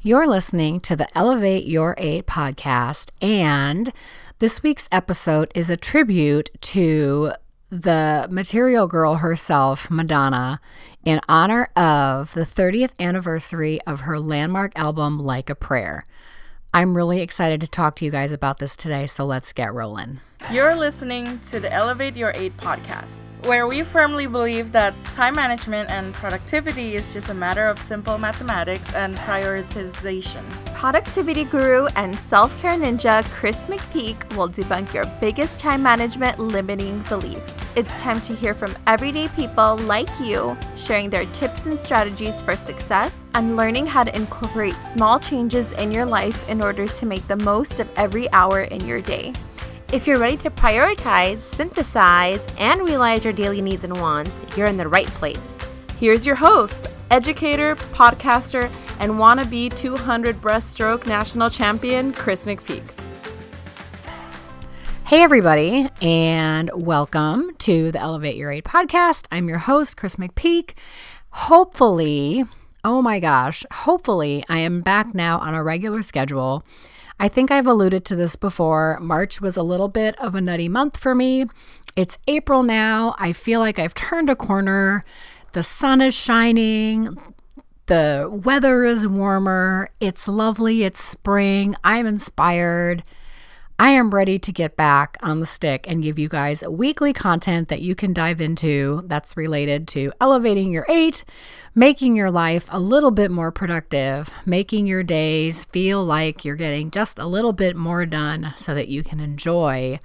You're listening to the Elevate Your Eight podcast, and this week's episode is a tribute to the material girl herself, Madonna, in honor of the 30th anniversary of her landmark album, Like a Prayer. I'm really excited to talk to you guys about this today, so let's get rolling. You're listening to the Elevate Your Eight podcast, where we firmly believe that time management and productivity is just a matter of simple mathematics and prioritization. Productivity guru and self care ninja Chris McPeak will debunk your biggest time management limiting beliefs. It's time to hear from everyday people like you, sharing their tips and strategies for success and learning how to incorporate small changes in your life in order to make the most of every hour in your day. If you're ready to prioritize, synthesize, and realize your daily needs and wants, you're in the right place. Here's your host, educator, podcaster, and wannabe 200 breaststroke national champion, Chris McPeak. Hey, everybody, and welcome to the Elevate Your Eight podcast. I'm your host, Chris McPeak. Hopefully, oh my gosh, hopefully, I am back now on a regular schedule. I think I've alluded to this before. March was a little bit of a nutty month for me. It's April now. I feel like I've turned a corner. The sun is shining. The weather is warmer. It's lovely. It's spring. I'm inspired. I am ready to get back on the stick and give you guys weekly content that you can dive into that's related to elevating your eight, making your life a little bit more productive, making your days feel like you're getting just a little bit more done so that you can enjoy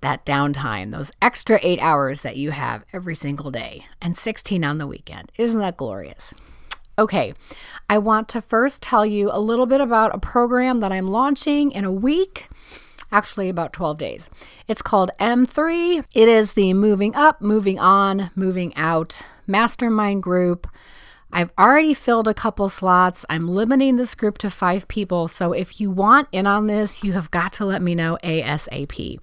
that downtime, those extra eight hours that you have every single day and 16 on the weekend. Isn't that glorious? Okay, I want to first tell you a little bit about a program that I'm launching in a week actually about 12 days. It's called M3. It is the moving up, moving on, moving out mastermind group. I've already filled a couple slots. I'm limiting this group to five people. So if you want in on this, you have got to let me know ASAP.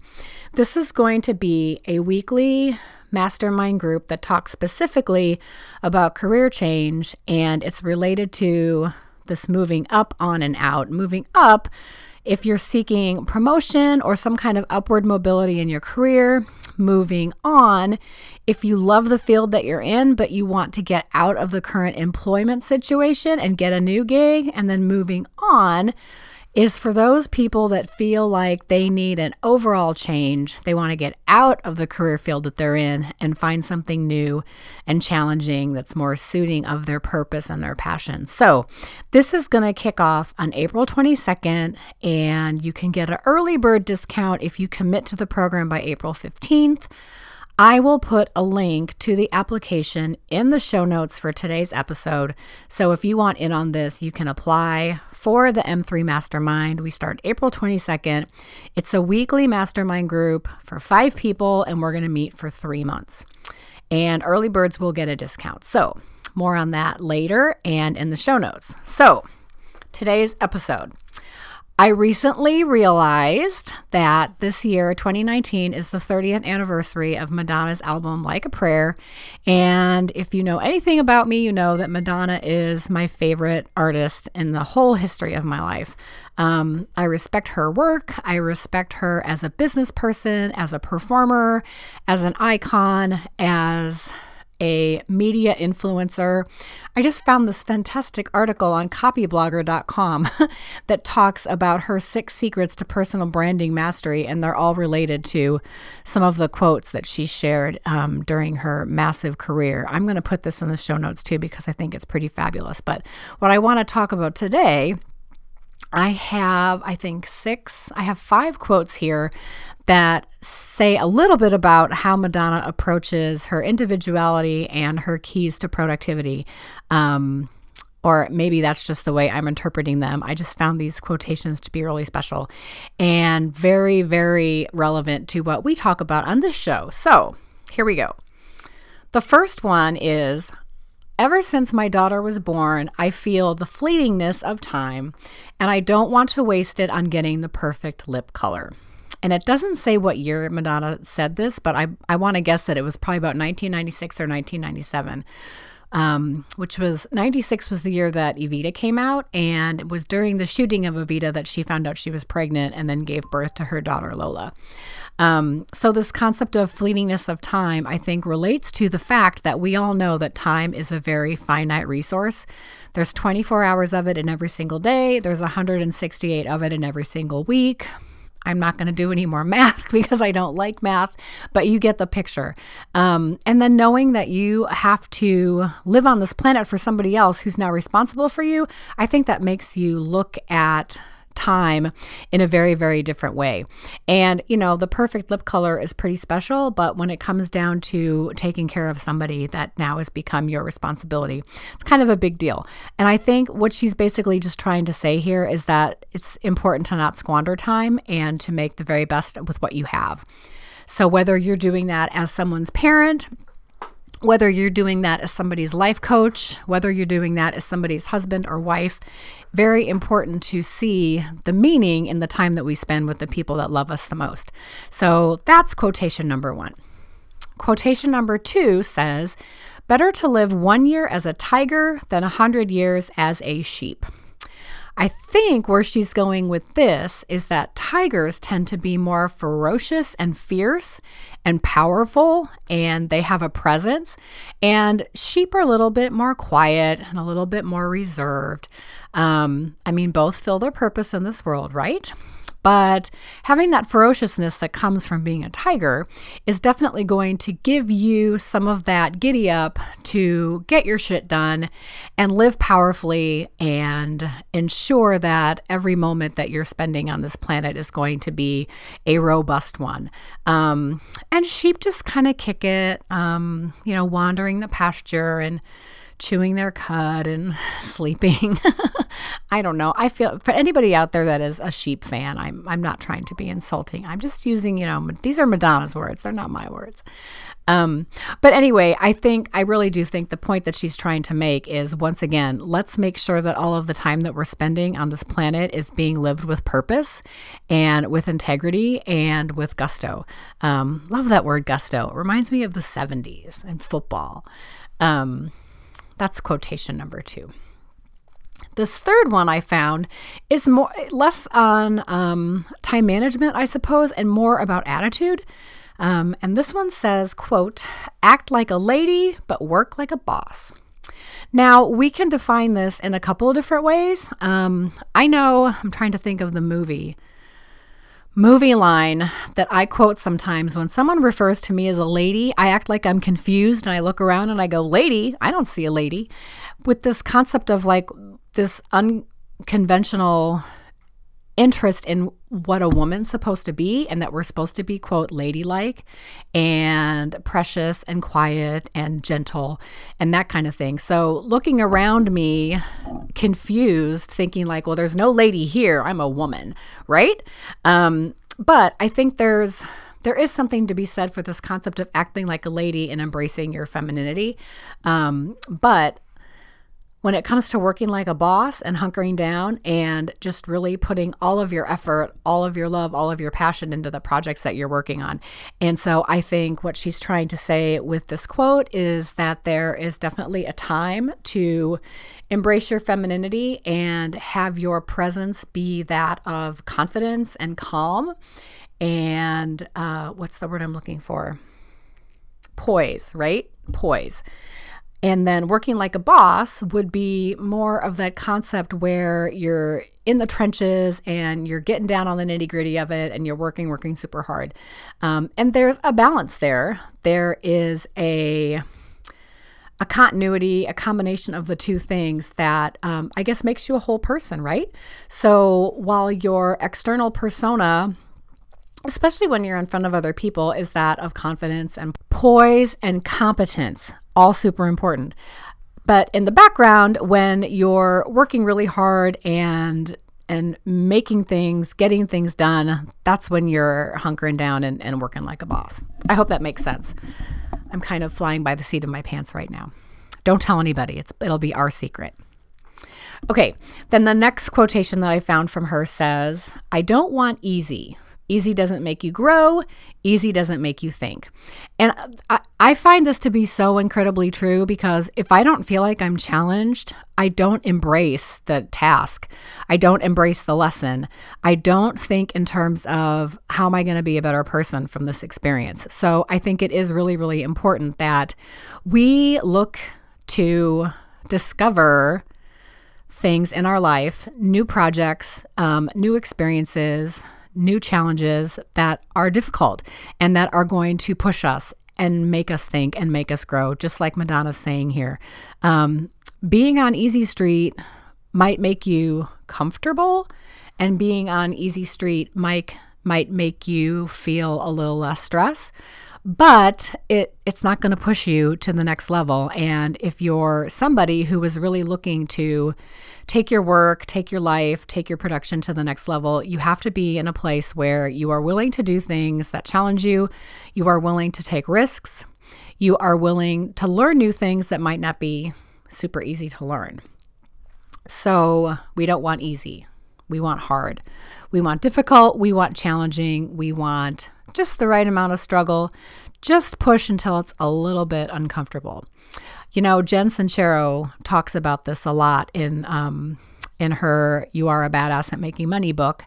This is going to be a weekly mastermind group that talks specifically about career change and it's related to this moving up on and out. Moving up if you're seeking promotion or some kind of upward mobility in your career, moving on. If you love the field that you're in, but you want to get out of the current employment situation and get a new gig, and then moving on is for those people that feel like they need an overall change. They want to get out of the career field that they're in and find something new and challenging that's more suiting of their purpose and their passion. So, this is going to kick off on April 22nd, and you can get an early bird discount if you commit to the program by April 15th. I will put a link to the application in the show notes for today's episode. So if you want in on this, you can apply for the M3 Mastermind. We start April 22nd. It's a weekly mastermind group for five people, and we're going to meet for three months. And early birds will get a discount. So, more on that later and in the show notes. So, today's episode. I recently realized that this year, 2019, is the 30th anniversary of Madonna's album Like a Prayer. And if you know anything about me, you know that Madonna is my favorite artist in the whole history of my life. Um, I respect her work. I respect her as a business person, as a performer, as an icon, as a media influencer. I just found this fantastic article on copyblogger.com that talks about her six secrets to personal branding mastery, and they're all related to some of the quotes that she shared um, during her massive career. I'm going to put this in the show notes too because I think it's pretty fabulous. But what I want to talk about today I have, I think, six, I have five quotes here that say a little bit about how Madonna approaches her individuality and her keys to productivity. Um, or maybe that's just the way I'm interpreting them. I just found these quotations to be really special and very, very relevant to what we talk about on this show. So here we go. The first one is Ever since my daughter was born, I feel the fleetingness of time, and I don't want to waste it on getting the perfect lip color. And it doesn't say what year Madonna said this, but I, I want to guess that it was probably about 1996 or 1997. Um, which was 96 was the year that Evita came out. And it was during the shooting of Evita that she found out she was pregnant and then gave birth to her daughter Lola. Um, so, this concept of fleetingness of time, I think, relates to the fact that we all know that time is a very finite resource. There's 24 hours of it in every single day, there's 168 of it in every single week. I'm not going to do any more math because I don't like math, but you get the picture. Um, and then knowing that you have to live on this planet for somebody else who's now responsible for you, I think that makes you look at time in a very, very different way. And, you know, the perfect lip color is pretty special, but when it comes down to taking care of somebody that now has become your responsibility, it's kind of a big deal. And I think what she's basically just trying to say here is that it's important to not squander time and to make the very best with what you have. So, whether you're doing that as someone's parent, whether you're doing that as somebody's life coach, whether you're doing that as somebody's husband or wife, very important to see the meaning in the time that we spend with the people that love us the most. So that's quotation number one. Quotation number two says, Better to live one year as a tiger than a hundred years as a sheep. I think where she's going with this is that tigers tend to be more ferocious and fierce and powerful, and they have a presence. And sheep are a little bit more quiet and a little bit more reserved. Um, I mean, both fill their purpose in this world, right? But having that ferociousness that comes from being a tiger is definitely going to give you some of that giddy up to get your shit done and live powerfully and ensure that every moment that you're spending on this planet is going to be a robust one. Um, and sheep just kind of kick it, um, you know, wandering the pasture and chewing their cud and sleeping. I don't know. I feel for anybody out there that is a sheep fan, I'm I'm not trying to be insulting. I'm just using, you know, these are Madonna's words. They're not my words. Um, but anyway, I think I really do think the point that she's trying to make is once again, let's make sure that all of the time that we're spending on this planet is being lived with purpose and with integrity and with gusto. Um, love that word gusto. It reminds me of the 70s and football. Um, that's quotation number two. This third one I found is more less on um, time management, I suppose, and more about attitude. Um, and this one says, "quote Act like a lady, but work like a boss." Now we can define this in a couple of different ways. Um, I know I'm trying to think of the movie movie line that I quote sometimes when someone refers to me as a lady, I act like I'm confused and I look around and I go, Lady, I don't see a lady. With this concept of like this unconventional interest in what a woman's supposed to be and that we're supposed to be quote ladylike and precious and quiet and gentle and that kind of thing. So looking around me confused thinking like well there's no lady here. I'm a woman right? Um, but i think there's there is something to be said for this concept of acting like a lady and embracing your femininity. Um, but when it comes to working like a boss and hunkering down and just really putting all of your effort, all of your love, all of your passion into the projects that you're working on. And so I think what she's trying to say with this quote is that there is definitely a time to embrace your femininity and have your presence be that of confidence and calm. And uh, what's the word I'm looking for? Poise, right? Poise. And then working like a boss would be more of that concept where you're in the trenches and you're getting down on the nitty gritty of it and you're working, working super hard. Um, and there's a balance there. There is a a continuity, a combination of the two things that um, I guess makes you a whole person, right? So while your external persona especially when you're in front of other people, is that of confidence and poise and competence all super important. But in the background, when you're working really hard and and making things, getting things done, that's when you're hunkering down and, and working like a boss. I hope that makes sense. I'm kind of flying by the seat of my pants right now. Don't tell anybody. It's it'll be our secret. Okay, then the next quotation that I found from her says, I don't want easy, Easy doesn't make you grow. Easy doesn't make you think. And I, I, find this to be so incredibly true because if I don't feel like I'm challenged, I don't embrace the task. I don't embrace the lesson. I don't think in terms of how am I going to be a better person from this experience. So I think it is really, really important that we look to discover things in our life, new projects, um, new experiences, new challenges that are difficult and that are going to push us and make us think and make us grow, just like Madonna's saying here. Um, being on Easy Street might make you comfortable, and being on Easy Street might might make you feel a little less stress but it it's not going to push you to the next level. And if you're somebody who is really looking to take your work take your life take your production to the next level you have to be in a place where you are willing to do things that challenge you. You are willing to take risks. You are willing to learn new things that might not be super easy to learn. So we don't want easy. We want hard. We want difficult. We want challenging. We want just the right amount of struggle. Just push until it's a little bit uncomfortable. You know, Jen Sincero talks about this a lot in um, in her "You Are a Badass at Making Money" book.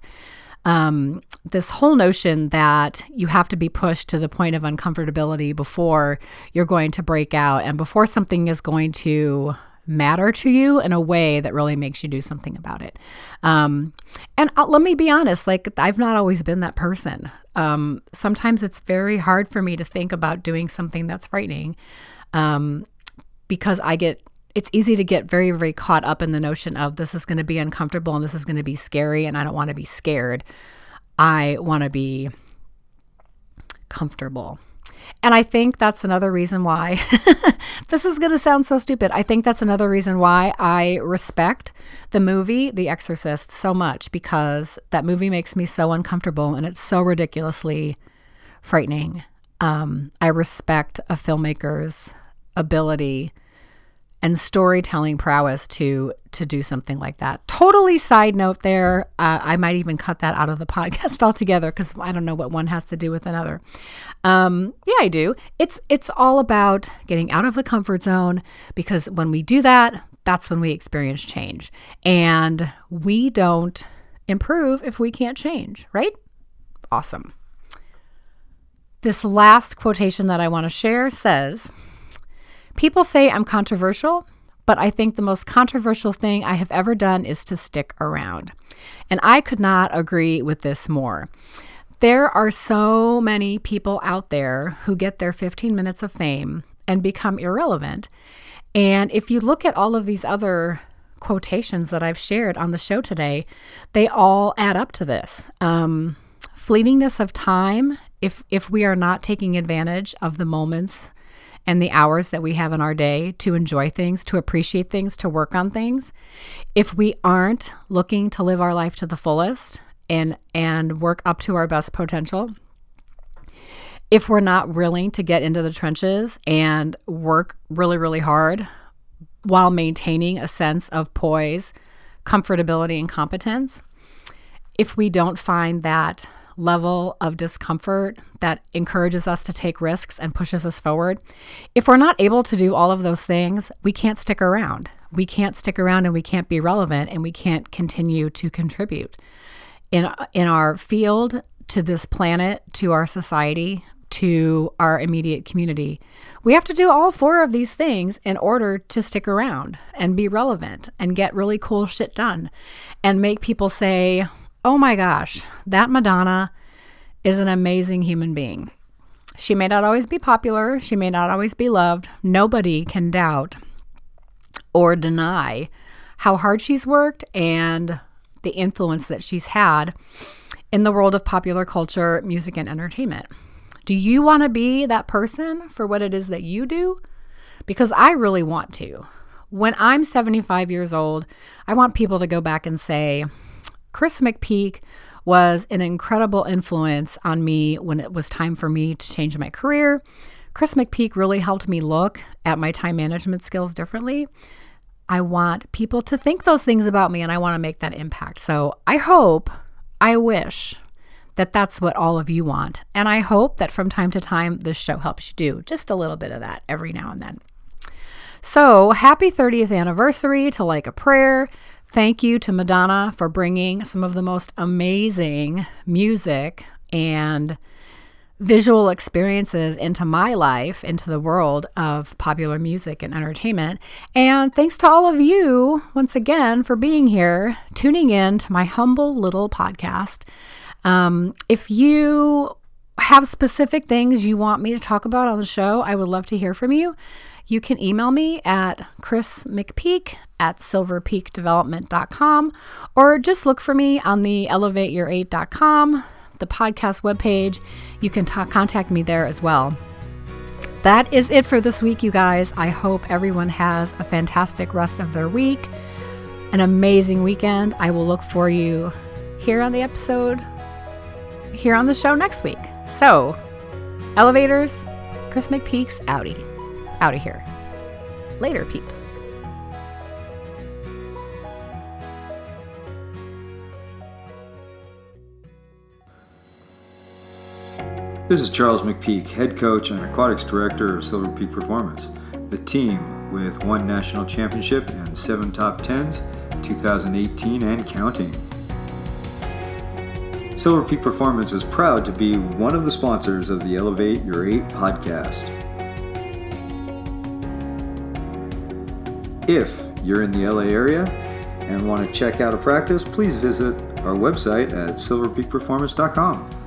Um, this whole notion that you have to be pushed to the point of uncomfortability before you're going to break out and before something is going to matter to you in a way that really makes you do something about it. Um, and uh, let me be honest, like I've not always been that person. Um, sometimes it's very hard for me to think about doing something that's frightening um, because I get it's easy to get very, very caught up in the notion of this is going to be uncomfortable and this is going to be scary, and I don't want to be scared. I want to be comfortable. And I think that's another reason why this is going to sound so stupid. I think that's another reason why I respect the movie The Exorcist so much because that movie makes me so uncomfortable and it's so ridiculously frightening. Um, I respect a filmmaker's ability and storytelling prowess to to do something like that. Totally side note there. Uh, I might even cut that out of the podcast altogether because I don't know what one has to do with another. Um, yeah, I do. It's it's all about getting out of the comfort zone because when we do that, that's when we experience change, and we don't improve if we can't change. Right? Awesome. This last quotation that I want to share says. People say I'm controversial, but I think the most controversial thing I have ever done is to stick around. And I could not agree with this more. There are so many people out there who get their 15 minutes of fame and become irrelevant. And if you look at all of these other quotations that I've shared on the show today, they all add up to this. Um, fleetingness of time, if if we are not taking advantage of the moments and the hours that we have in our day to enjoy things, to appreciate things, to work on things, if we aren't looking to live our life to the fullest and and work up to our best potential, if we're not willing to get into the trenches and work really really hard while maintaining a sense of poise, comfortability and competence, if we don't find that level of discomfort that encourages us to take risks and pushes us forward. If we're not able to do all of those things, we can't stick around. We can't stick around and we can't be relevant and we can't continue to contribute in in our field to this planet, to our society, to our immediate community. We have to do all four of these things in order to stick around and be relevant and get really cool shit done and make people say, oh my gosh, that Madonna is an amazing human being. She may not always be popular, she may not always be loved. Nobody can doubt or deny how hard she's worked and the influence that she's had in the world of popular culture, music, and entertainment. Do you want to be that person for what it is that you do? Because I really want to. When I'm 75 years old, I want people to go back and say, Chris McPeak was an incredible influence on me when it was time for me to change my career. Chris McPeak really helped me look at my time management skills differently. I want people to think those things about me and I want to make that impact. So I hope, I wish that that's what all of you want. And I hope that from time to time, this show helps you do just a little bit of that every now and then. So, happy 30th anniversary to Like a Prayer. Thank you to Madonna for bringing some of the most amazing music and visual experiences into my life, into the world of popular music and entertainment. And thanks to all of you, once again, for being here, tuning in to my humble little podcast. Um, if you have specific things you want me to talk about on the show, I would love to hear from you. You can email me at Chris McPeak at silverpeakdevelopment.com or just look for me on the elevateyour8.com, the podcast webpage. You can ta- contact me there as well. That is it for this week, you guys. I hope everyone has a fantastic rest of their week, an amazing weekend. I will look for you here on the episode, here on the show next week. So, elevators, Chris McPeak's outie out of here. Later, peeps. This is Charles McPeak, head coach and aquatics director of Silver Peak Performance, the team with one national championship and seven top tens, 2018 and counting. Silver Peak Performance is proud to be one of the sponsors of the Elevate Your 8 podcast. If you're in the LA area and want to check out a practice, please visit our website at silverpeakperformance.com.